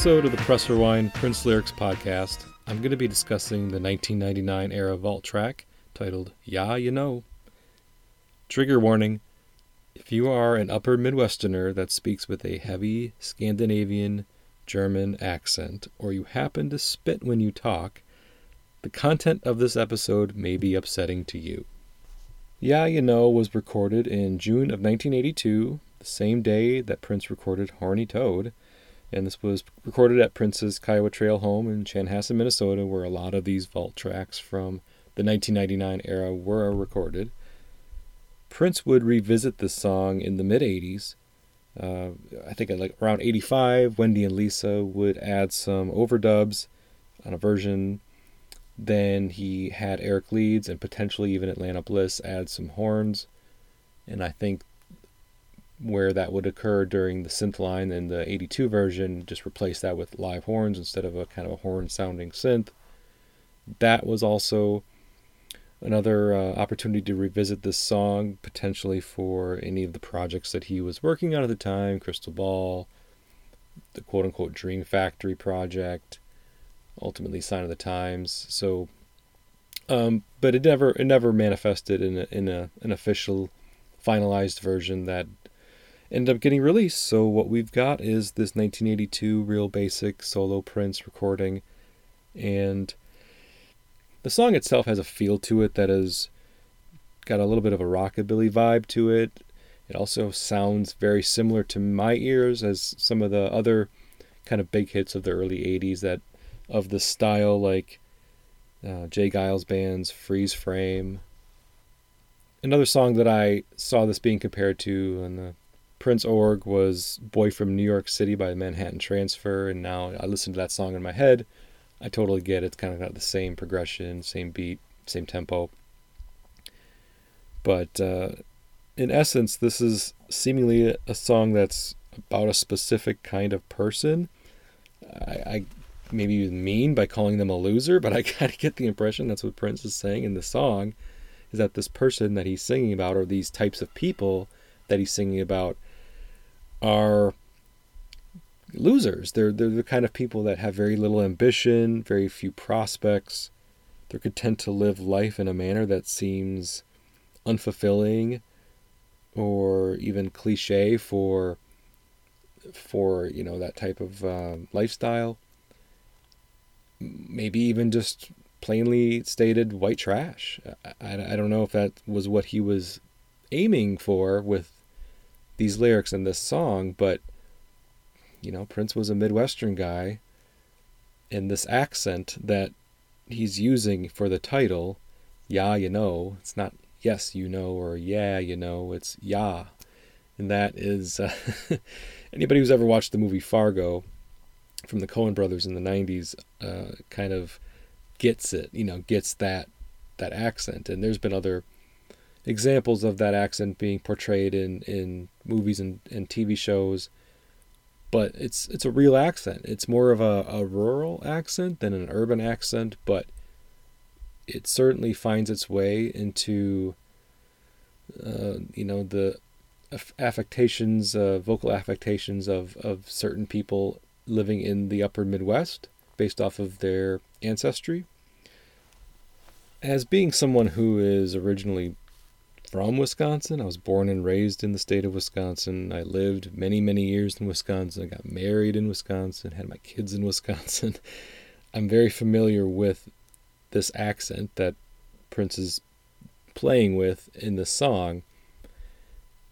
episode of the Press Rewind Prince Lyrics podcast, I'm going to be discussing the 1999 era vault track titled Yeah You Know. Trigger warning if you are an upper Midwesterner that speaks with a heavy Scandinavian German accent, or you happen to spit when you talk, the content of this episode may be upsetting to you. Yeah You Know was recorded in June of 1982, the same day that Prince recorded Horny Toad and this was recorded at Prince's Kiowa Trail home in Chanhassen, Minnesota, where a lot of these vault tracks from the 1999 era were recorded. Prince would revisit this song in the mid 80s. Uh, I think like around 85, Wendy and Lisa would add some overdubs on a version. Then he had Eric Leeds and potentially even Atlanta Bliss add some horns. And I think where that would occur during the synth line in the 82 version, just replace that with live horns instead of a kind of a horn sounding synth. That was also another uh, opportunity to revisit this song, potentially for any of the projects that he was working on at the time Crystal Ball, the quote unquote Dream Factory project, ultimately Sign of the Times. So, um, but it never it never manifested in a, in a, an official finalized version that ended up getting released. So what we've got is this 1982 real basic solo Prince recording, and the song itself has a feel to it that has got a little bit of a rockabilly vibe to it. It also sounds very similar to my ears as some of the other kind of big hits of the early 80s that of the style like uh, J. Geils Band's Freeze Frame. Another song that I saw this being compared to in the Prince Org was Boy from New York City by Manhattan Transfer, and now I listen to that song in my head. I totally get it. It's kind of got the same progression, same beat, same tempo. But uh, in essence, this is seemingly a song that's about a specific kind of person. I, I maybe mean by calling them a loser, but I kind of get the impression that's what Prince is saying in the song is that this person that he's singing about, or these types of people that he's singing about, are losers. They're they're the kind of people that have very little ambition, very few prospects. They're content to live life in a manner that seems unfulfilling or even cliche for for you know that type of uh, lifestyle. Maybe even just plainly stated white trash. I, I, I don't know if that was what he was aiming for with these lyrics in this song, but you know, Prince was a Midwestern guy, and this accent that he's using for the title, yeah, you know, it's not yes, you know, or yeah, you know, it's yeah. And that is uh, anybody who's ever watched the movie Fargo from the Coen brothers in the 90s uh, kind of gets it, you know, gets that that accent. And there's been other examples of that accent being portrayed in, in movies and, and TV shows. But it's it's a real accent. It's more of a, a rural accent than an urban accent, but it certainly finds its way into uh, you know the affectations, uh, vocal affectations of, of certain people living in the upper Midwest based off of their ancestry. As being someone who is originally from Wisconsin. I was born and raised in the state of Wisconsin. I lived many, many years in Wisconsin. I got married in Wisconsin, had my kids in Wisconsin. I'm very familiar with this accent that Prince is playing with in the song.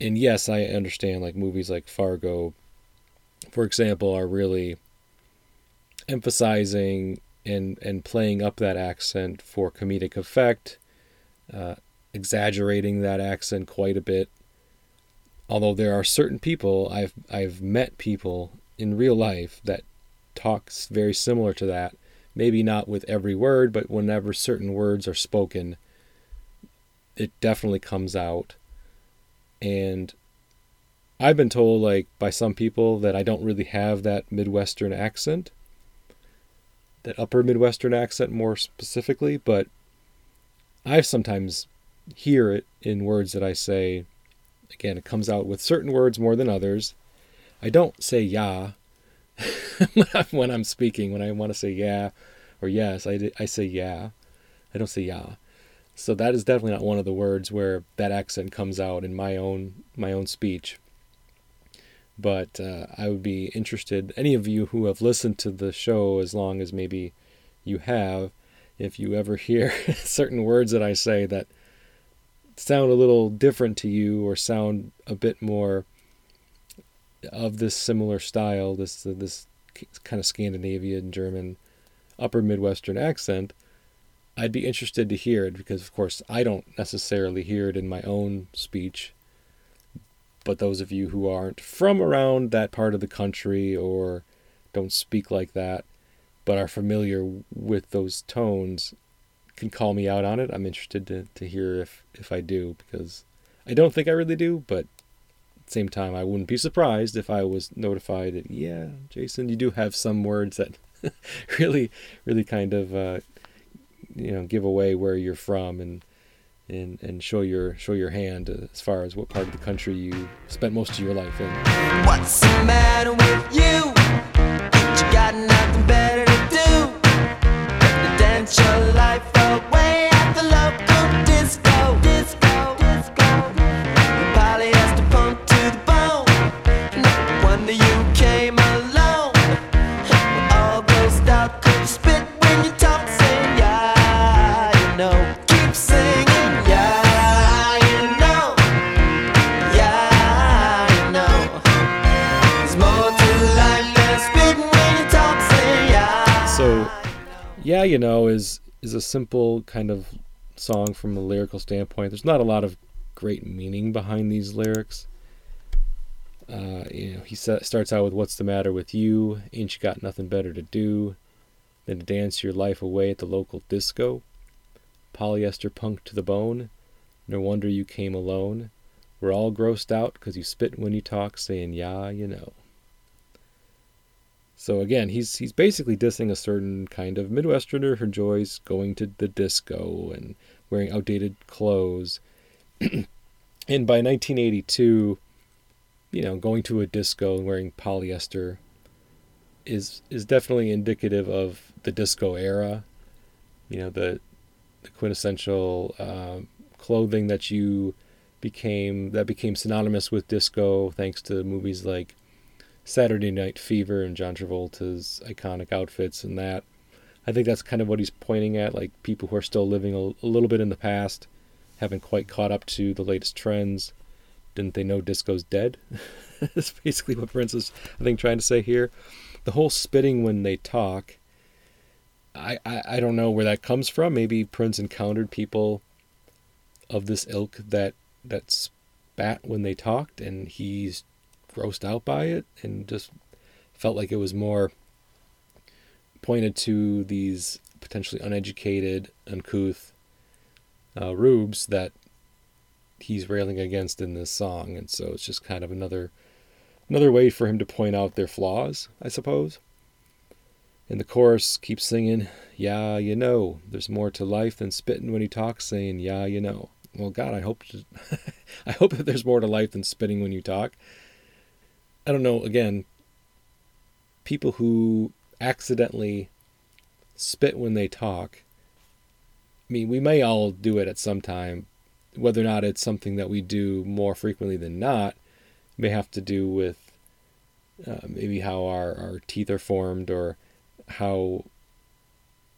And yes, I understand like movies like Fargo, for example, are really emphasizing and and playing up that accent for comedic effect. Uh, exaggerating that accent quite a bit. Although there are certain people I've I've met people in real life that talks very similar to that. Maybe not with every word, but whenever certain words are spoken, it definitely comes out. And I've been told like by some people that I don't really have that Midwestern accent. That upper Midwestern accent more specifically, but I've sometimes hear it in words that I say. Again, it comes out with certain words more than others. I don't say ya when I'm speaking. When I want to say yeah or yes, I, I say yeah. I don't say yeah. So that is definitely not one of the words where that accent comes out in my own my own speech. But uh, I would be interested, any of you who have listened to the show as long as maybe you have, if you ever hear certain words that I say that sound a little different to you or sound a bit more of this similar style, this this kind of Scandinavian German upper Midwestern accent, I'd be interested to hear it because, of course, I don't necessarily hear it in my own speech. But those of you who aren't from around that part of the country or don't speak like that, but are familiar with those tones, can call me out on it. I'm interested to, to hear if, if I do because I don't think I really do, but at the same time, I wouldn't be surprised if I was notified that, yeah, Jason, you do have some words that really, really kind of, uh, you know, give away where you're from and and and show your show your hand as far as what part of the country you spent most of your life in. What's the matter with you? Yeah, you know, is is a simple kind of song from a lyrical standpoint. There's not a lot of great meaning behind these lyrics. Uh, you know, he sa- starts out with "What's the matter with you? Ain't you got nothing better to do than to dance your life away at the local disco? Polyester punk to the bone. No wonder you came alone. We're all grossed out 'cause you spit when you talk, saying yeah, you know." So again, he's he's basically dissing a certain kind of Midwesterner who enjoys going to the disco and wearing outdated clothes. and by 1982, you know, going to a disco and wearing polyester is is definitely indicative of the disco era. You know, the the quintessential uh, clothing that you became that became synonymous with disco thanks to movies like Saturday Night Fever and John Travolta's iconic outfits and that. I think that's kind of what he's pointing at, like people who are still living a, a little bit in the past, haven't quite caught up to the latest trends. Didn't they know disco's dead? That's basically what Prince is, I think, trying to say here. The whole spitting when they talk, I, I, I don't know where that comes from. Maybe Prince encountered people of this ilk that that spat when they talked, and he's grossed out by it, and just felt like it was more pointed to these potentially uneducated, uncouth uh, rubes that he's railing against in this song, and so it's just kind of another another way for him to point out their flaws, I suppose. And the chorus keeps singing, "Yeah, you know, there's more to life than spitting when he talks, saying, yeah, you know." Well, God, I hope I hope that there's more to life than spitting when you talk. I don't know. Again, people who accidentally spit when they talk. I mean, we may all do it at some time, whether or not it's something that we do more frequently than not may have to do with uh, maybe how our, our teeth are formed or how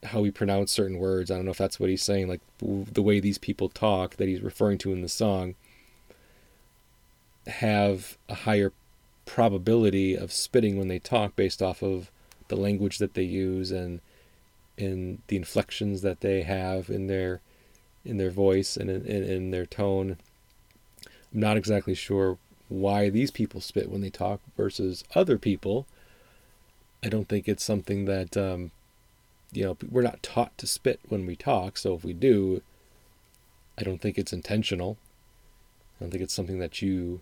how we pronounce certain words. I don't know if that's what he's saying, like the way these people talk that he's referring to in the song have a higher probability of spitting when they talk based off of the language that they use and in the inflections that they have in their in their voice and in, in, in their tone. I'm not exactly sure why these people spit when they talk versus other people. I don't think it's something that um, you know we're not taught to spit when we talk. So if we do, I don't think it's intentional. I don't think it's something that you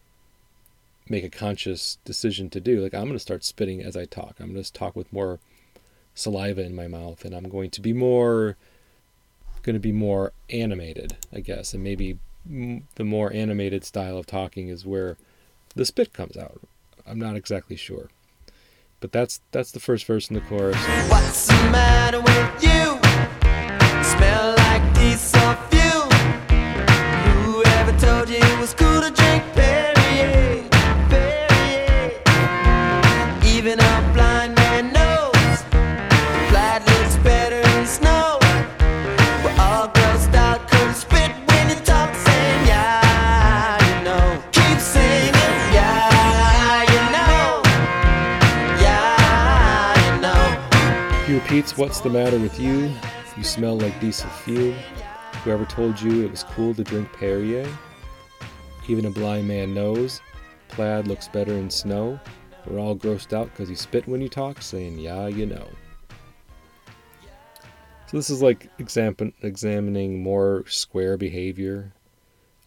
make a conscious decision to do. Like I'm going to start spitting as I talk. I'm going to talk with more saliva in my mouth, and I'm going to be more going to be more animated, I guess, and maybe the more animated style of talking is where the spit comes out. I'm not exactly sure. But that's that's the first verse in the chorus. What's the matter with you? Repeats, What's the matter with you? You smell like diesel fuel. Whoever told you it was cool to drink Perrier? Even a blind man knows. Plaid looks better in snow. We're all grossed out because you spit when you talk, saying, Yeah, you know. So this is like exam- examining more square behavior.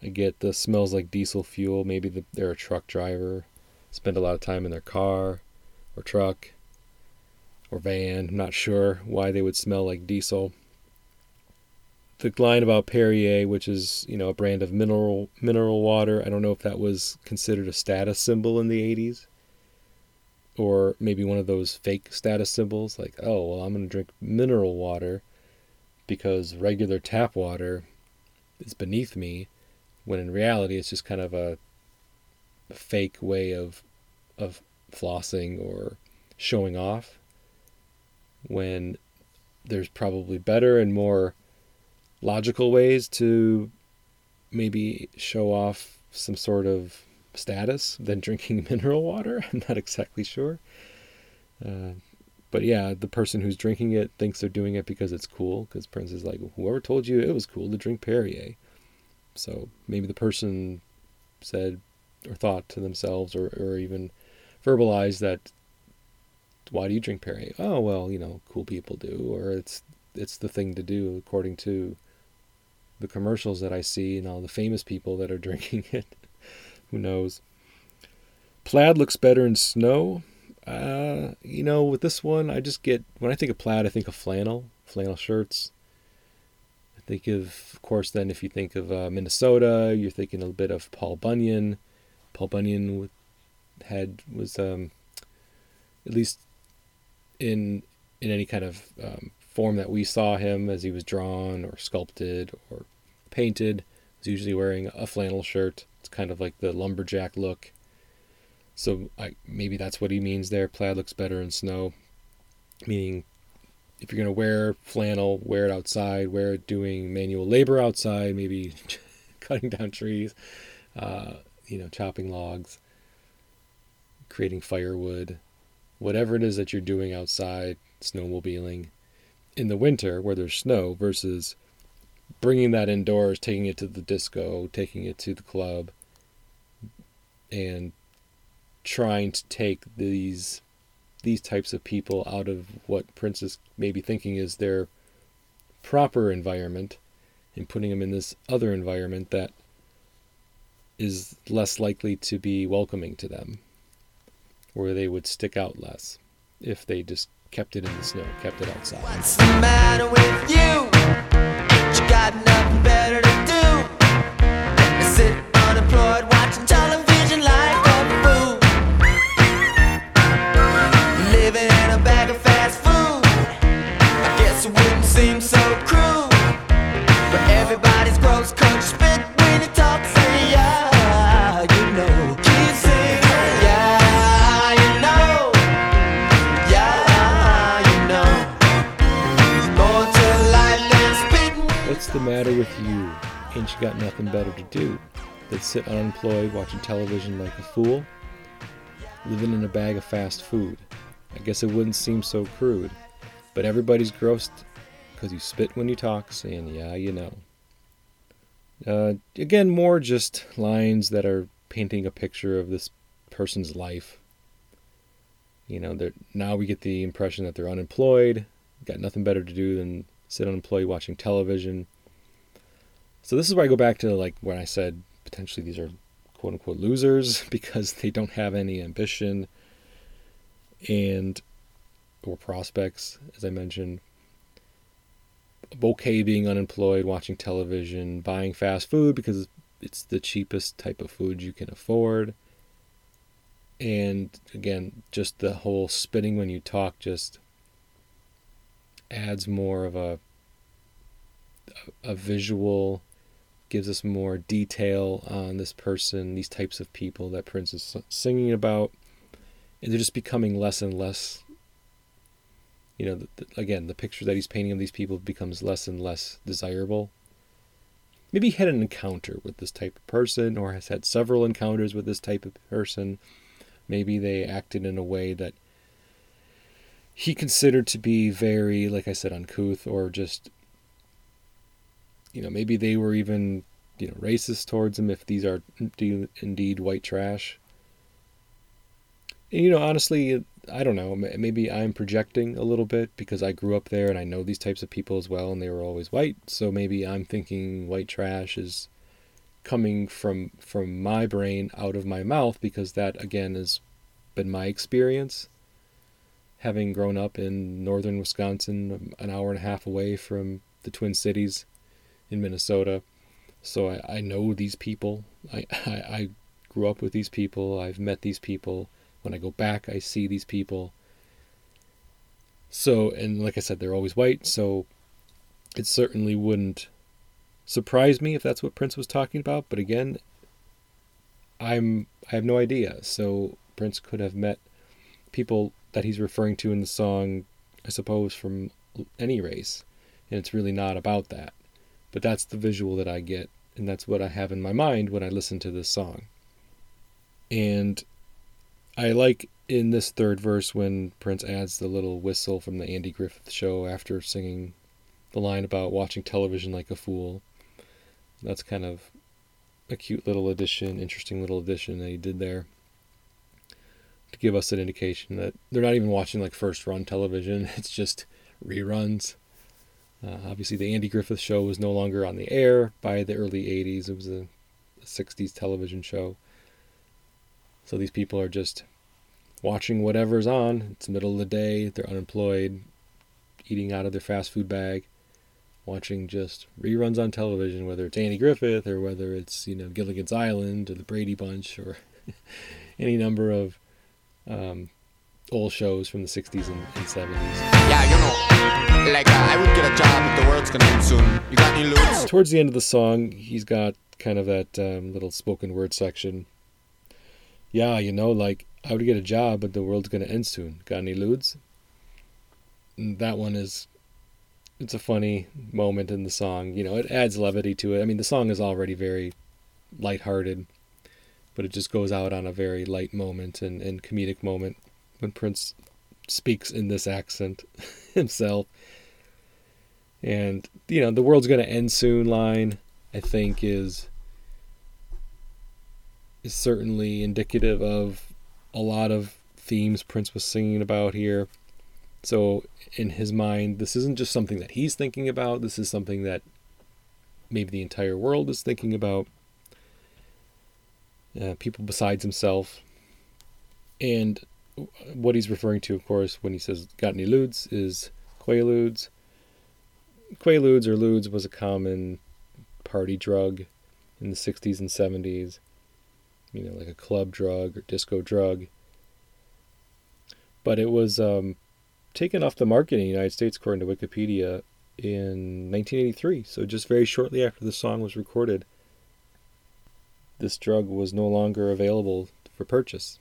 I get the smells like diesel fuel. Maybe the, they're a truck driver, spend a lot of time in their car or truck or van. I'm not sure why they would smell like diesel. The line about Perrier, which is you know a brand of mineral mineral water, I don't know if that was considered a status symbol in the 80s, or maybe one of those fake status symbols, like oh well I'm gonna drink mineral water because regular tap water is beneath me, when in reality it's just kind of a, fake way of of flossing or showing off when there's probably better and more logical ways to maybe show off some sort of status than drinking mineral water. I'm not exactly sure. Uh, but yeah, the person who's drinking it thinks they're doing it because it's cool. Because Prince is like, whoever told you it was cool to drink Perrier? So maybe the person said or thought to themselves or, or even verbalized that why do you drink Perrier? Oh well, you know, cool people do, or it's it's the thing to do according to the commercials that I see and all the famous people that are drinking it. Who knows? Plaid looks better in snow. Uh, you know, with this one, I just get when I think of plaid, I think of flannel, flannel shirts. I think of, of course, then if you think of uh, Minnesota, you're thinking a little bit of Paul Bunyan. Paul Bunyan had was um, at least in in any kind of um, form that we saw him as he was drawn or sculpted or painted He's usually wearing a flannel shirt. It's kind of like the lumberjack look. So I, maybe that's what he means there. Plaid looks better in snow, meaning if you're going to wear flannel, wear it outside, wear it doing manual labor outside, maybe cutting down trees, uh, you know, chopping logs, creating firewood, whatever it is that you're doing outside, snowmobiling in the winter where there's snow versus bringing that indoors, taking it to the disco, taking it to the club, and trying to take these these types of people out of what Prince is maybe thinking is their proper environment and putting them in this other environment that is less likely to be welcoming to them, where they would stick out less if they just kept it in the snow, kept it outside. What's the matter with you? Ain't you got nothing better to do than sit unemployed watching television like a fool? Living in a bag of fast food. I guess it wouldn't seem so crude, but everybody's grossed because you spit when you talk, saying, yeah, you know. Uh, again, more just lines that are painting a picture of this person's life. You know, they're, now we get the impression that they're unemployed, got nothing better to do than sit unemployed watching television. So this is where I go back to like when I said potentially these are quote unquote losers because they don't have any ambition and or prospects, as I mentioned. Okay being unemployed, watching television, buying fast food because it's the cheapest type of food you can afford. And again, just the whole spitting when you talk just adds more of a a visual gives us more detail on this person, these types of people that Prince is singing about. And they're just becoming less and less. You know, the, the, again, the picture that he's painting of these people becomes less and less desirable. Maybe he had an encounter with this type of person or has had several encounters with this type of person. Maybe they acted in a way that he considered to be very, like I said, uncouth or just you know, maybe they were even, you know, racist towards them if these are indeed white trash. And, you know, honestly, I don't know. Maybe I'm projecting a little bit because I grew up there and I know these types of people as well, and they were always white. So maybe I'm thinking white trash is coming from from my brain out of my mouth because that again has been my experience having grown up in northern Wisconsin um, an hour and a half away from the Twin Cities in Minnesota. So I, I know these people. I, I, I grew up with these people. I've met these people. When I go back, I see these people. So, and like I said, they're always white. So it certainly wouldn't surprise me if that's what Prince was talking about. But again, I'm I have no idea. So Prince could have met people that he's referring to in the song, I suppose, from any race, and it's really not about that. But that's the visual that I get, and that's what I have in my mind when I listen to this song. And I like in this third verse when Prince adds the little whistle from the Andy Griffith show after singing the line about watching television like a fool. That's kind of a cute little addition, interesting little addition that he did there to give us an indication that they're not even watching like first run television, it's just reruns. Uh, obviously, the Andy Griffith Show was no longer on the air by the early 80s. It was a, a 60s television show. So these people are just watching whatever's on. It's the middle of the day, they're unemployed, eating out of their fast food bag, watching just reruns on television, whether it's Andy Griffith or whether it's, you know, Gilligan's Island or the Brady Bunch or any number of um, old shows from the 60s and, and 70s. Yeah, you know, like uh, I would get a job, but the world's gonna end soon. You got any? Towards the end of the song, he's got kind of that um, little spoken word section. Yeah, you know, like I would get a job, but the world's gonna end soon. Got any ludes? And that one is, it's a funny moment in the song. You know, it adds levity to it. I mean, the song is already very lighthearted, but it just goes out on a very light moment and, and comedic moment when Prince speaks in this accent himself. And, you know, the world's going to end soon line, I think, is is certainly indicative of a lot of themes Prince was singing about here. So, in his mind, this isn't just something that he's thinking about, this is something that maybe the entire world is thinking about. Uh, people besides himself. And what he's referring to, of course, when he says got any ludes is quaaludes. Quaaludes or ludes was a common party drug in the 60s and 70s. You know, like a club drug or disco drug. But it was um, taken off the market in the United States, according to Wikipedia, in 1983. So just very shortly after the song was recorded, this drug was no longer available for purchase.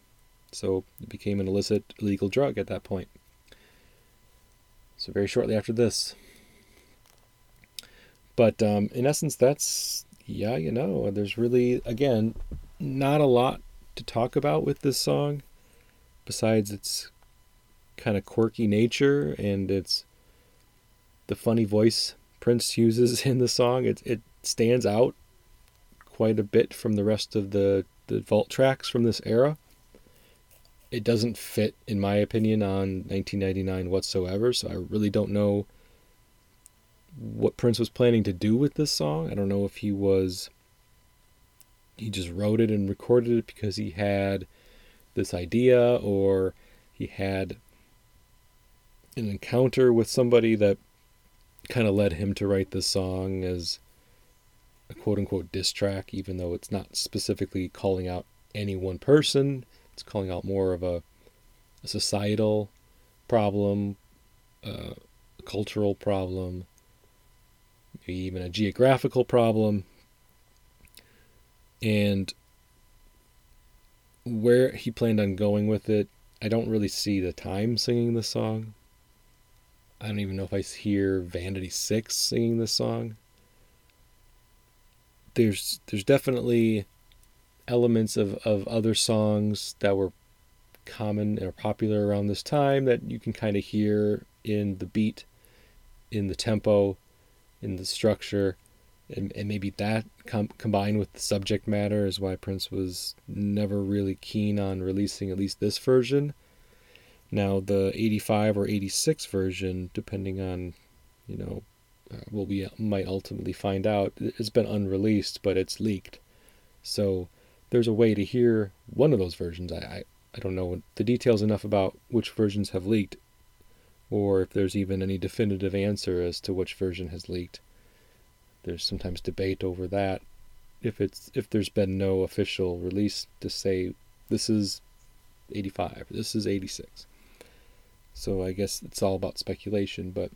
So it became an illicit, illegal drug at that point. So very shortly after this. But um, in essence, that's, yeah, you know, there's really, again, not a lot to talk about with this song besides its kind of quirky nature and its the funny voice Prince uses in the song. It, it stands out quite a bit from the rest of the, the vault tracks from this era it doesn't fit, in my opinion, on 1999 whatsoever. So I really don't know what Prince was planning to do with this song. I don't know if he was he just wrote it and recorded it because he had this idea or he had an encounter with somebody that kind of led him to write this song as a quote unquote diss track, even though it's not specifically calling out any one person It's calling out more of a, a societal problem, uh, a cultural problem, maybe even a geographical problem. And where he planned on going with it, I don't really see the Time singing the song. I don't even know if I hear Vanity Six singing this song. There's there's definitely elements of, of other songs that were common or popular around this time that you can kind of hear in the beat, in the tempo, in the structure, and, and maybe that com- combined with the subject matter is why Prince was never really keen on releasing at least this version. Now the 85 or 86 version, depending on, you know, uh, what we might ultimately find out, it's been unreleased, but it's leaked. So there's a way to hear one of those versions. I, I, I don't know the details enough about which versions have leaked, or if there's even any definitive answer as to which version has leaked. There's sometimes debate over that. If it's if there's been no official release to say this is 85, this is 86. So I guess it's all about speculation. But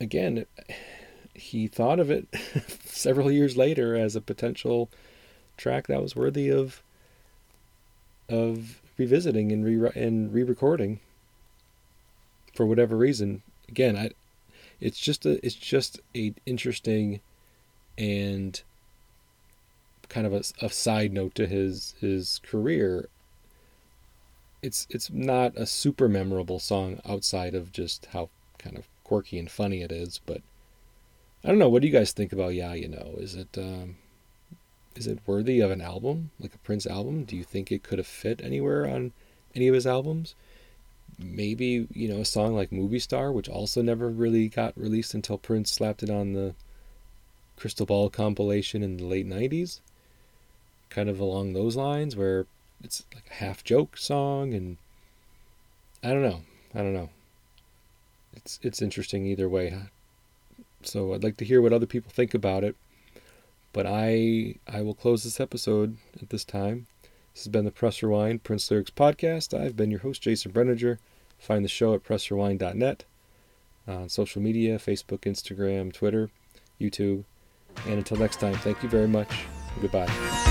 again, he thought of it several years later as a potential track that was worthy of of revisiting and re and re-recording for whatever reason. Again, I it's just a it's just a interesting and kind of a, a side note to his his career it's it's not a super memorable song outside of just how kind of quirky and funny it is. But I don't know. What do you guys think about Yeah, you know? Is it um, is it worthy of an album like a Prince album? Do you think it could have fit anywhere on any of his albums? Maybe you know a song like Movie Star, which also never really got released until Prince slapped it on the Crystal Ball compilation in the late '90s. Kind of along those lines, where it's like a half joke song and I don't know. I don't know. It's it's interesting either way. So I'd like to hear what other people think about it. But I I will close this episode at this time. This has been the Press Rewind Prince Lyrics podcast. I've been your host Jason Brenninger. Find the show at pressrewind.net uh, on social media, Facebook, Instagram, Twitter, YouTube. And until next time, thank you very much. Goodbye.